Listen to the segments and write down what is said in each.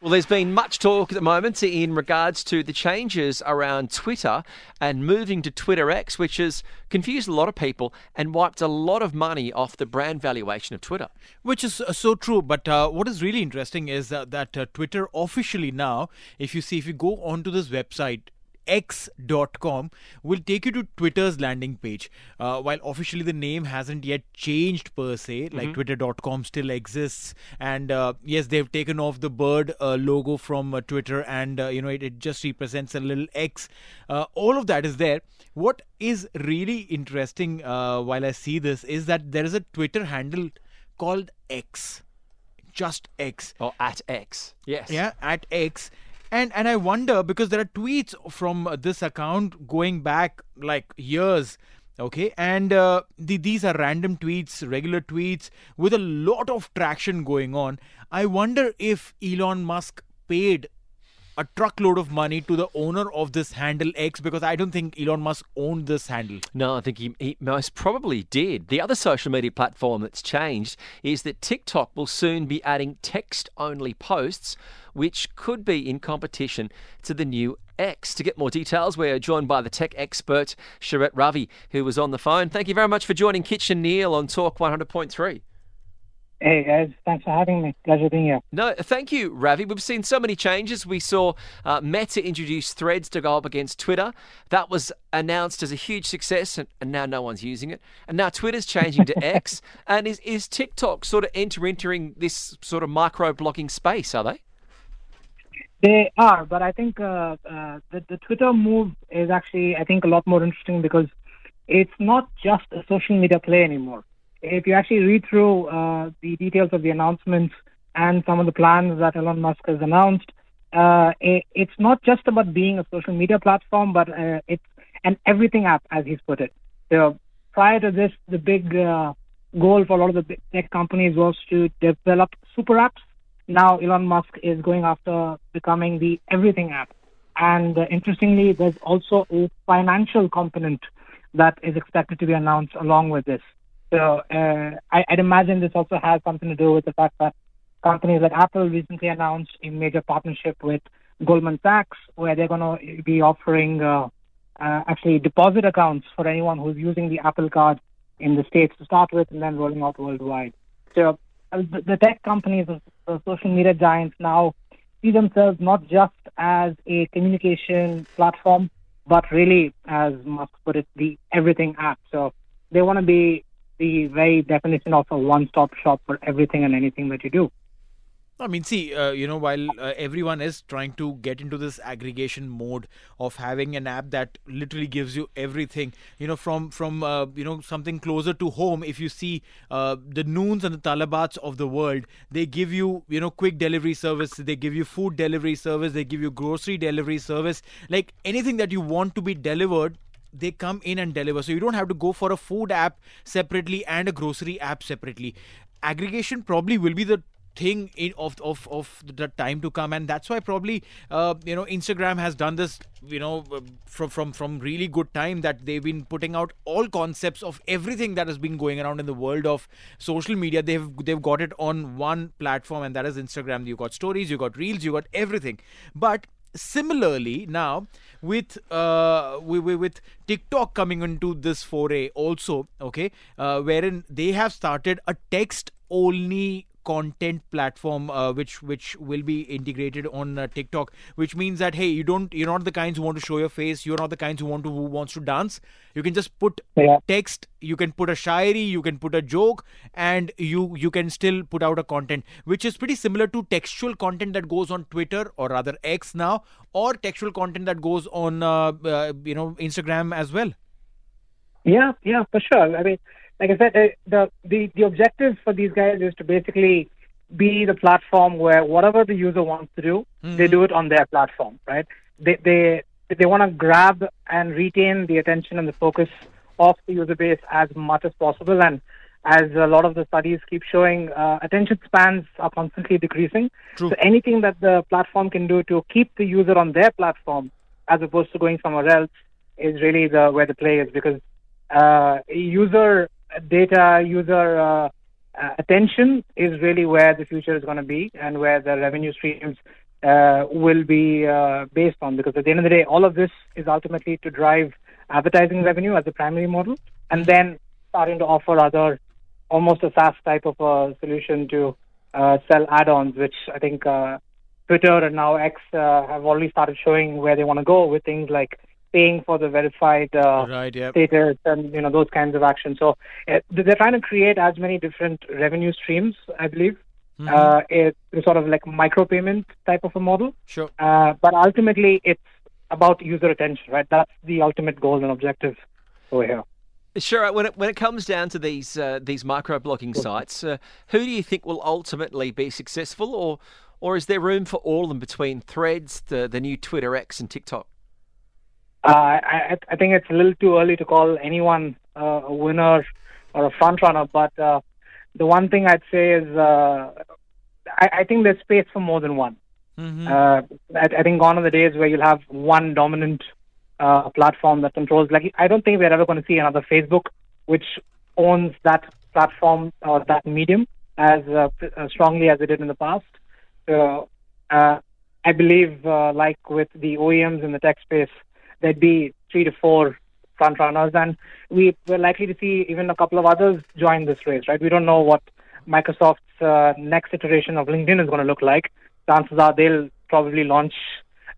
Well, there's been much talk at the moment in regards to the changes around Twitter and moving to Twitter X, which has confused a lot of people and wiped a lot of money off the brand valuation of Twitter. Which is uh, so true. But uh, what is really interesting is uh, that uh, Twitter officially now, if you see, if you go onto this website, x.com will take you to Twitter's landing page. Uh, while officially the name hasn't yet changed per se, like mm-hmm. twitter.com still exists. And uh, yes, they've taken off the bird uh, logo from uh, Twitter and, uh, you know, it, it, just represents a little X. Uh, all of that is there. What is really interesting while I see this is that there is a Twitter handle called X. Just X. Or at X. Yes. Yeah, at X and and I wonder because there are tweets from this account going back like years okay? And uh, the, these are random tweets regular tweets with a lot of traction going on. I wonder if elon musk paid a truckload of money to the owner of this handle X because I don't think Elon Musk owned this handle. No, I think he, he, most probably did. The other social media platform that's changed is that TikTok will soon be adding text only posts, which could be in competition to the new X. To get more details, we're joined by the tech expert Sharath Ravi, who was on the phone. Thank you very much for joining Kitch and Neeil on Talk 100.3. Hey guys, thanks for having me. Pleasure being here. No, thank you, Ravi. We've seen so many changes. We saw uh, Meta introduce Threads to go up against Twitter. That was announced as a huge success, and, and now no one's using it. And now Twitter's changing to X. And is is TikTok sort of enter entering this sort of micro blogging space? Are they? They are, but I think uh, uh, the the Twitter move is actually I think a lot more interesting because it's not just a social media play anymore if you actually read through uh, the details of the announcements and some of the plans that Elon Musk has announced, uh, it, it's not just about being a social media platform, but uh, it's an everything app, as he's put it. So prior to this, the big uh, goal for a lot of the tech companies was to develop super apps. Now Elon Musk is going after becoming the everything app. And uh, interestingly, there's also a financial component that is expected to be announced along with this. So uh, I, would imagine this also has something to do with the fact that companies like Apple recently announced a major partnership with Goldman Sachs, where they're going to be offering uh, uh, actually deposit accounts for anyone who's using the Apple Card in the states to start with, and then rolling out worldwide. So uh, the, the tech companies, the social media giants now see themselves not just as a communication platform, but really, as Musk put it, the everything app. So they want to be the very definition of a one-stop shop for everything and anything that you do. I mean, see, uh, you know, while uh, everyone is trying to get into this aggregation mode of having an app that literally gives you everything, you know, from from uh, you know something closer to home. If you see uh, the Noons and the Talabats of the world, they give you you know quick delivery service, they give you food delivery service, they give you grocery delivery service, like anything that you want to be delivered they come in and deliver. So you don't have to go for a food app separately and a grocery app separately. Aggregation probably will be the thing in of of of the time to come. And that's why probably uh, you know instagram has done this you know from from from really good time that they've been putting out all concepts of everything that has been going around in the world of social media. They've they've got it on one platform and that is instagram. You got stories you got reels you got everything. But similarly now with uh with, tiktok coming into this foray also okay uh, wherein they have started a text only content platform uh, which which will be integrated on uh, TikTok which means that hey you don't you're not the kinds who want to show your face. You're not the kinds who want to who wants to dance. You can just put yeah. text you can put a shairi you can put a joke and you you can still put out a content which is pretty similar to textual content that goes on Twitter or rather X now or textual content that goes on uh, uh you know Instagram as well yeah yeah for sure i mean like I said, uh, the, the the objective for these guys is to basically be the platform where whatever the user wants to do, mm-hmm. they do it on their platform, right? They they they want to grab and retain the attention and the focus of the user base as much as possible. And as a lot of the studies keep showing, uh, attention spans are constantly decreasing. True. So anything that the platform can do to keep the user on their platform as opposed to going somewhere else is really the where the play is because user data, user uh, uh, attention is really where the future is going to be and where the revenue streams uh, will be uh, based on. Because at the end of the day, all of this is ultimately to drive advertising revenue as a primary model, and then starting to offer other almost a SaaS type of a solution to uh, sell add-ons, which I think uh, Twitter and now X uh, have already started showing where they want to go with things like paying for the verified uh, right, yep. status and you know those kinds of actions. So uh, they're trying to create as many different revenue streams, I believe. Mm-hmm. Uh, it's sort of like micropayment type of a model. Sure. Uh, but ultimately, it's about user attention, right? That's the ultimate goal and objective over here. Sure. When it when it comes down to these uh, these micro blogging sites, uh, who do you think will ultimately be successful, or or is there room for all of them between Threads, the the new Twitter X, and TikTok? Uh, I, I think it's a little too early to call anyone uh, a winner or a front runner, but uh, the one thing I'd say is uh, I, I think there's space for more than one. Mm-hmm. Uh, I, I think gone are the days where you'll have one dominant uh, platform that controls. Like I don't think we're ever going to see another Facebook, which owns that platform or that medium as uh, uh, strongly as it did in the past. So uh, I believe, uh, like with the OEMs in the tech space, there'd be three to four front runners, and we we're likely to see even a couple of others join this race. Right? We don't know what Microsoft's uh, next iteration of LinkedIn is going to look like. Chances are they'll probably launch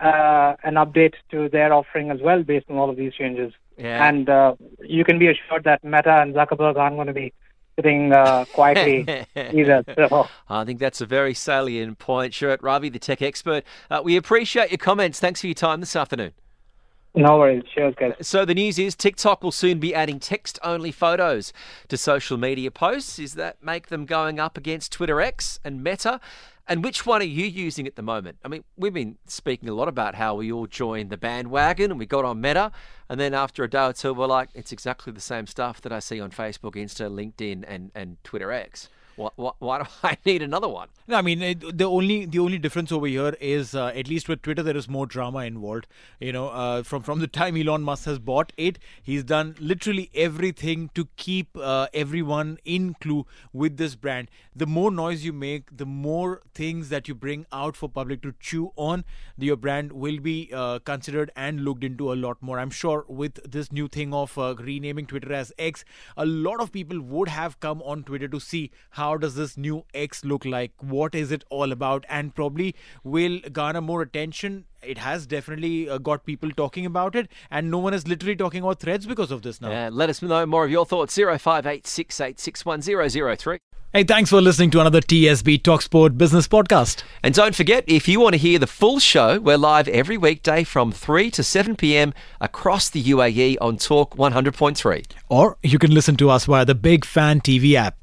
uh, an update to their offering as well based on all of these changes. Yeah. And uh, you can be assured that Meta and Zuckerberg aren't going to be sitting uh, quietly either. So. I think that's a very salient point. Sure, Ravi, the tech expert. Uh, we appreciate your comments. Thanks for your time this afternoon. No worries. Cheers, guys. So the news is TikTok will soon be adding text-only photos to social media posts. Is that make them going up against Twitter X and Meta? And which one are you using at the moment? I mean, we've been speaking a lot about how we all joined the bandwagon and we got on Meta, and then after a day or two, we're like, it's exactly the same stuff that I see on Facebook, Insta, LinkedIn, and, and Twitter X. Why, why, do I need another one? No, I mean the only the only difference over here is uh, at least with Twitter there is more drama involved. You know, uh, from from the time Elon Musk has bought it, he's done literally everything to keep uh, everyone in clue with this brand. The more noise you make, the more things that you bring out for public to chew on, your brand will be uh, considered and looked into a lot more. I'm sure with this new thing of uh, renaming Twitter as X, a lot of people would have come on Twitter to see how how does this new X look like? What is it all about? And probably will garner more attention. It has definitely uh, got people talking about it, and no one is literally talking about threads because of this now. Yeah, let us know more of your thoughts. 0586861003. Hey, thanks for listening to another TSB Talksport Business Podcast. And don't forget, if you want to hear the full show, we're live every weekday from 3 to 7 p.m. across the UAE on Talk 100.3. Or you can listen to us via the Big Fan TV app.